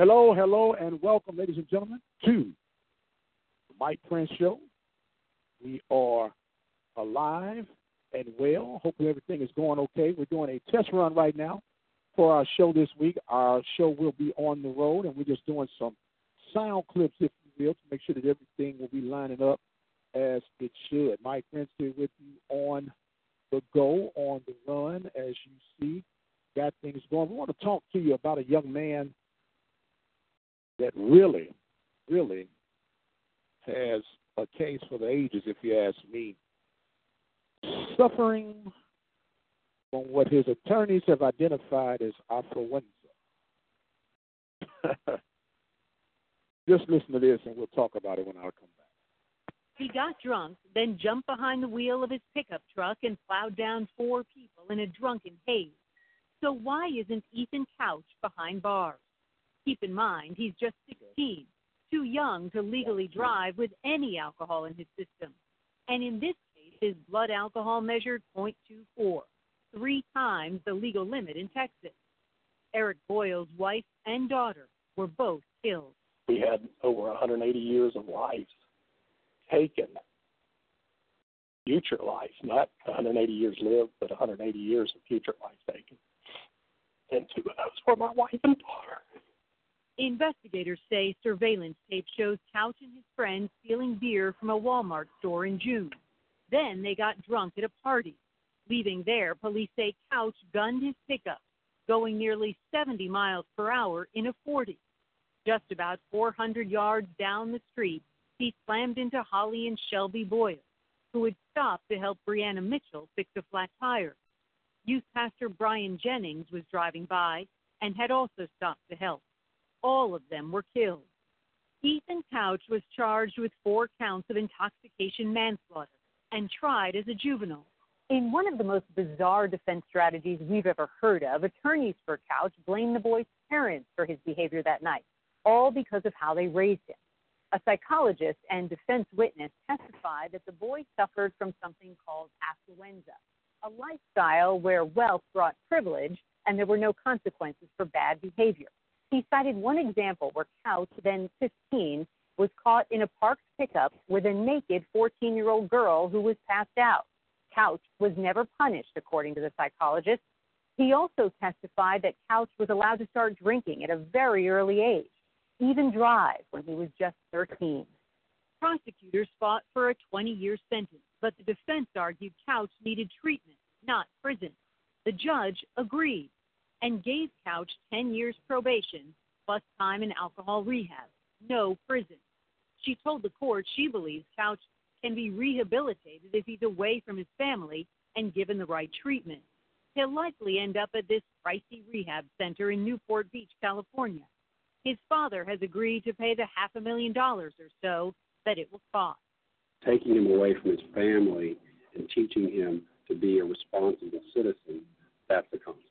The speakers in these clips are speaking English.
Hello, hello, and welcome, ladies and gentlemen, to the Mike Prince Show. We are alive and well. Hopefully, everything is going okay. We're doing a test run right now for our show this week. Our show will be on the road, and we're just doing some sound clips, if you will, to make sure that everything will be lining up as it should. Mike Prince here with you on the go, on the run, as you see. Got things going. We want to talk to you about a young man that really, really has a case for the ages, if you ask me. Suffering from what his attorneys have identified as affluenza. Just listen to this and we'll talk about it when I come back. He got drunk, then jumped behind the wheel of his pickup truck and plowed down four people in a drunken haze. So why isn't Ethan Couch behind bars? Keep in mind, he's just 16, too young to legally drive with any alcohol in his system. And in this case, his blood alcohol measured 0.24, three times the legal limit in Texas. Eric Boyle's wife and daughter were both killed. We had over 180 years of life taken. Future life, not 180 years lived, but 180 years of future life taken. And two of those were my wife and daughter. Investigators say surveillance tape shows Couch and his friends stealing beer from a Walmart store in June. Then they got drunk at a party. Leaving there, police say Couch gunned his pickup, going nearly 70 miles per hour in a 40. Just about 400 yards down the street, he slammed into Holly and Shelby Boyle, who had stopped to help Brianna Mitchell fix a flat tire. Youth pastor Brian Jennings was driving by and had also stopped to help. All of them were killed. Ethan Couch was charged with four counts of intoxication manslaughter and tried as a juvenile. In one of the most bizarre defense strategies we've ever heard of, attorneys for Couch blame the boy's parents for his behavior that night, all because of how they raised him. A psychologist and defense witness testified that the boy suffered from something called affluenza, a lifestyle where wealth brought privilege and there were no consequences for bad behavior. He cited one example where Couch, then 15, was caught in a parked pickup with a naked 14 year old girl who was passed out. Couch was never punished, according to the psychologist. He also testified that Couch was allowed to start drinking at a very early age, even drive when he was just 13. Prosecutors fought for a 20 year sentence, but the defense argued Couch needed treatment, not prison. The judge agreed and gave Couch 10 years probation plus time in alcohol rehab, no prison. She told the court she believes Couch can be rehabilitated if he's away from his family and given the right treatment. He'll likely end up at this pricey rehab center in Newport Beach, California. His father has agreed to pay the half a million dollars or so that it will cost. Taking him away from his family and teaching him to be a responsible citizen, that's the consequence.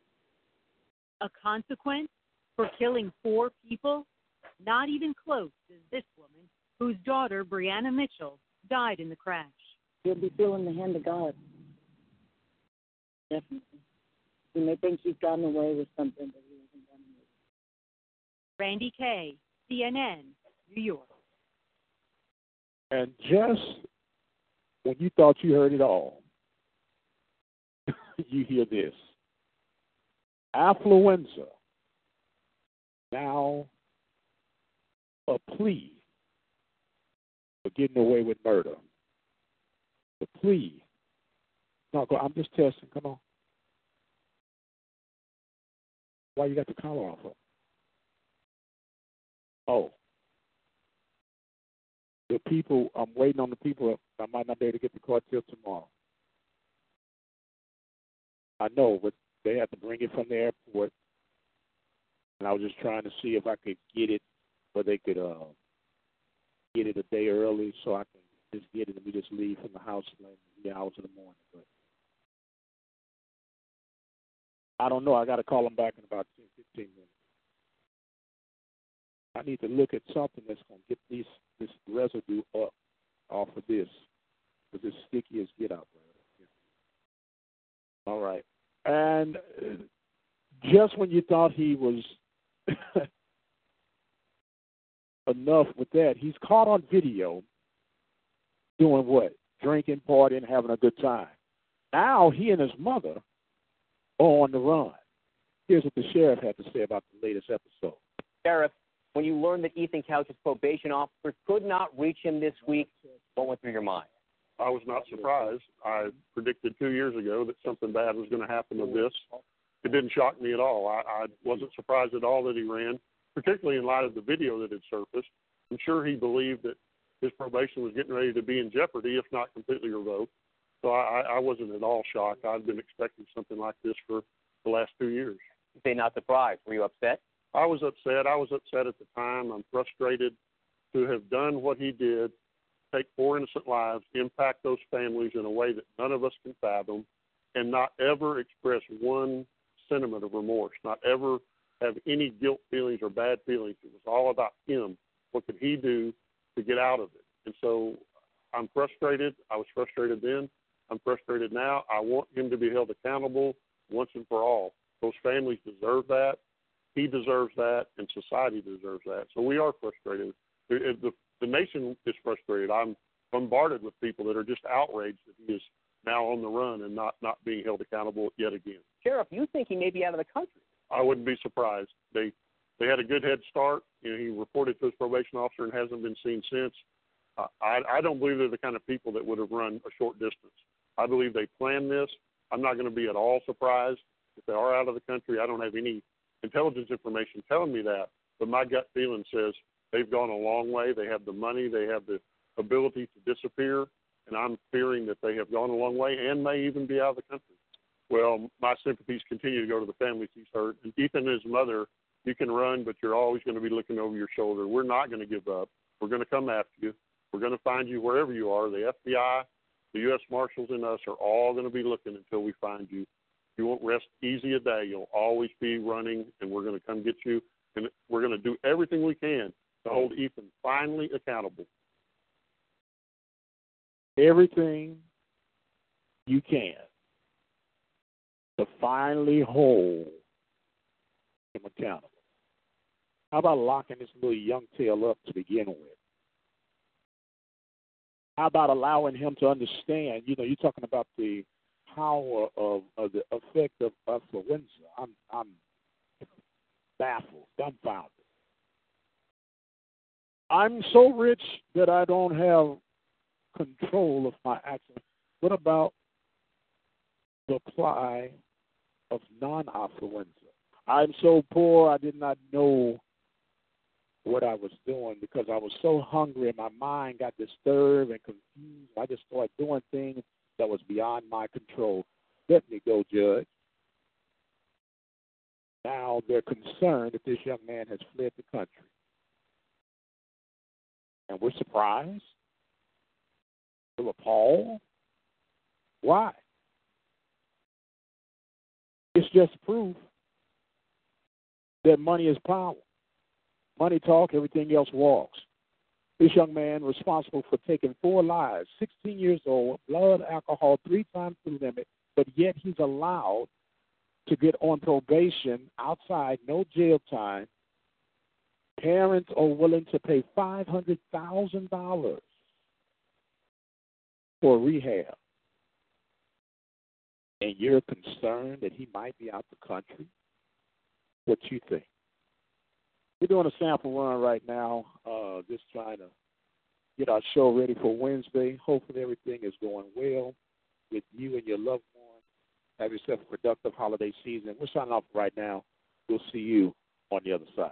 A consequence for killing four people? Not even close as this woman, whose daughter, Brianna Mitchell, died in the crash. He'll be feeling the hand of God. Definitely. You may think he's gotten away with something, but he hasn't done it. Randi Kaye, CNN, New York. And just when you thought you heard it all, you hear this. Affluenza now a plea for getting away with murder. The plea. No, go, I'm just testing. Come on. Why you got the collar off of? Oh. The people, I'm waiting on the people. I might not be able to get the car till tomorrow. I know, but they had to bring it from the airport. And I was just trying to see if I could get it, where they could uh, get it a day early so I can just get it and we just leave from the house like the hours in the morning. But I don't know. I got to call them back in about 10, 15 minutes. I need to look at something that's going to get these this residue up off of this because it's sticky as get out there. All right. And just when you thought he was enough with that, he's caught on video doing what? Drinking, partying, having a good time. Now he and his mother are on the run. Here's what the sheriff had to say about the latest episode. Sheriff, when you learned that Ethan Couch's probation officer could not reach him this week, what went through your mind? I was not surprised. I predicted two years ago that something bad was going to happen with this. It didn't shock me at all. I, I wasn't surprised at all that he ran, particularly in light of the video that had surfaced. I'm sure he believed that his probation was getting ready to be in jeopardy, if not completely revoked. So I, I wasn't at all shocked. I've been expecting something like this for the last two years. You say not surprised. Were you upset? I was upset. I was upset at the time. I'm frustrated to have done what he did, take four innocent lives, impact those families in a way that none of us can fathom, and not ever express one sentiment of remorse, not ever have any guilt feelings or bad feelings. It was all about him. What could he do to get out of it? And so I'm frustrated. I was frustrated then. I'm frustrated now. I want him to be held accountable once and for all. Those families deserve that. He deserves that, and society deserves that. So we are frustrated. The, the, nation is frustrated. I'm bombarded with people that are just outraged that he is now on the run and not not being held accountable yet again. Sheriff, you think he may be out of the country? I wouldn't be surprised. They they had a good head start. You know, he reported to his probation officer and hasn't been seen since. Uh, I I don't believe they're the kind of people that would have run a short distance. I believe they planned this. I'm not going to be at all surprised if they are out of the country. I don't have any intelligence information telling me that, but my gut feeling says they've gone a long way. They have the money. They have the ability to disappear, and I'm fearing that they have gone a long way and may even be out of the country. Well, my sympathies continue to go to the families he's hurt. And Ethan and his mother, you can run, but you're always going to be looking over your shoulder. We're not going to give up. We're going to come after you. We're going to find you wherever you are. The FBI, the U.S. Marshals, and us are all going to be looking until we find you. You won't rest easy a day. You'll always be running, and we're going to come get you. And we're going to do everything we can to hold Ethan finally accountable. Everything you can to finally hold him accountable. How about locking this little young tail up to begin with? How about allowing him to understand? You know, you're talking about the power of, of the effect of influenza. I'm, I'm baffled, dumbfounded. I'm so rich that I don't have control of my actions. What about the supply of non-affluenza? I'm so poor I did not know what I was doing because I was so hungry and my mind got disturbed and confused. I just started doing things that was beyond my control. Let me go, Judge. Now they're concerned that this young man has fled the country. And we're surprised. We're appalled. Why? It's just proof that money is power. Money talk, everything else walks. This young man responsible for taking four lives, 16 years old, blood alcohol three times the limit, but yet he's allowed to get on probation outside, no jail time. Parents are willing to pay $500,000 for rehab. And you're concerned that he might be out the country? What you think? We're doing a sample run right now, uh, just trying to get our show ready for Wednesday. Hopefully, everything is going well with you and your loved ones. Have yourself a productive holiday season. We're signing off right now. We'll see you on the other side.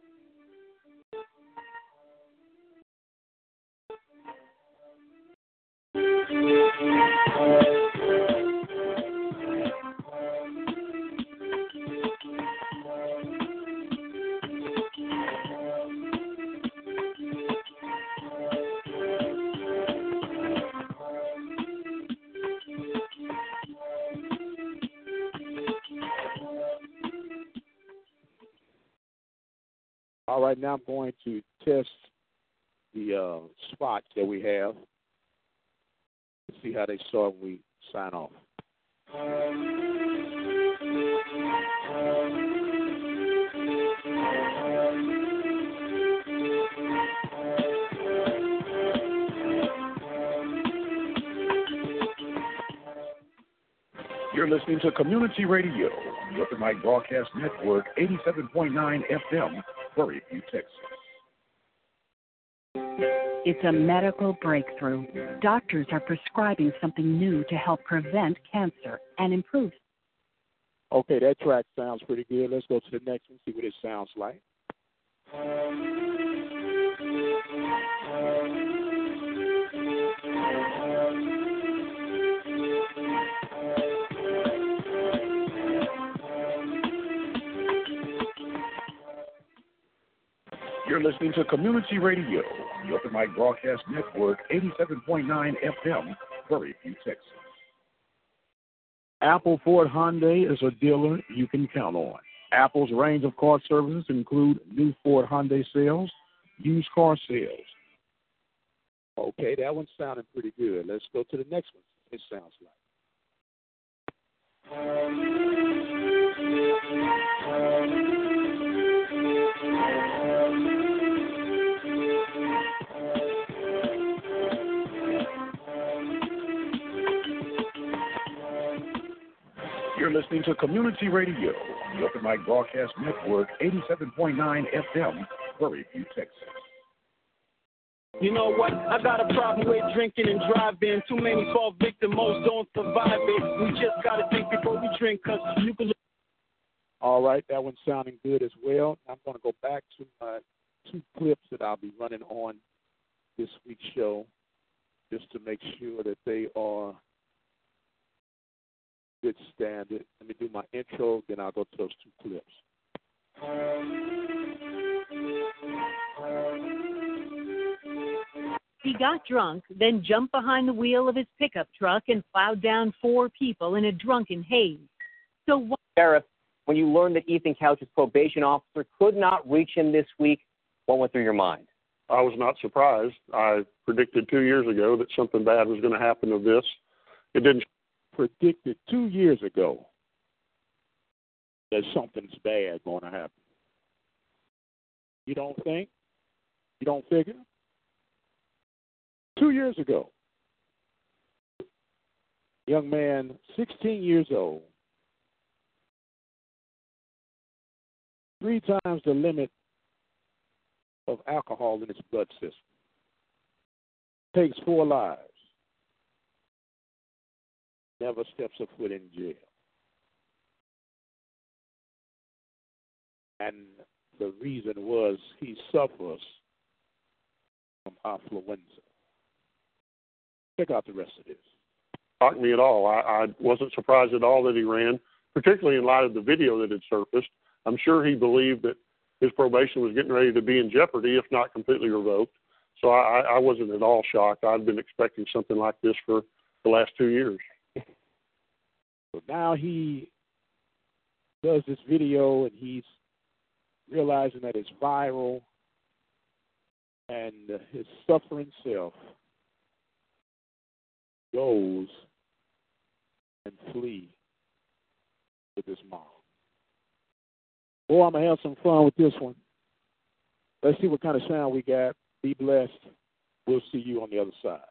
Right, now I'm going to test the uh, spots that we have. Let's see how they start when we sign off. You're listening to Community Radio Open Mic Broadcast Network, 87.9 FM, Prairie View, Texas. It's a medical breakthrough. Doctors are prescribing something new to help prevent cancer and improve. Okay, that track sounds pretty good. Let's go to the next one, see what it sounds like. You're listening to Community Radio the Open Mic Broadcast Network, 87.9 FM, Prairie View, Texas. Apple Ford Hyundai is a dealer you can count on. Apple's range of car services include new Ford Hyundai sales, used car sales. Okay, that one's sounding pretty good. Let's go to the next one. It sounds like. You're listening to Community Radio on the Open Mic Broadcast Network, 87.9 FM, Prairie View, Texas. You know what? I got a problem with drinking and driving. Too many fall victim, most don't survive it. We just gotta think before we drink, cause you can. All right, that one's sounding good as well. I'm going to go back to my two clips that I'll be running on this week's show just to make sure that they are good standard. Let me do my intro, then I'll go to those two clips. He got drunk, then jumped behind the wheel of his pickup truck and plowed down four people in a drunken haze. So what? Sheriff, when you learned that Ethan Couch's probation officer could not reach him this week, what went through your mind? I was not surprised. I predicted two years ago that something bad was going to happen to this. It didn't. Predicted two years ago that something's bad going to happen. You don't think? You don't figure? Two years ago, young man, 16 years old, three times the limit of alcohol in his blood system, takes four lives, never steps a foot in jail. And the reason was he suffers from affluenza. Check out the rest of this. shocked me at all. I, I wasn't surprised at all that he ran. particularly in light of the video that had surfaced. I'm sure he believed that his probation was getting ready to be in jeopardy, if not completely revoked. So I, I wasn't at all shocked. I'd been expecting something like this for the last two years. So now he does this video and he's realizing that it's viral and his suffering self goes and flee with his mom. Boy, I'm gonna have some fun with this one. Let's see what kind of sound we got. Be blessed. We'll see you on the other side.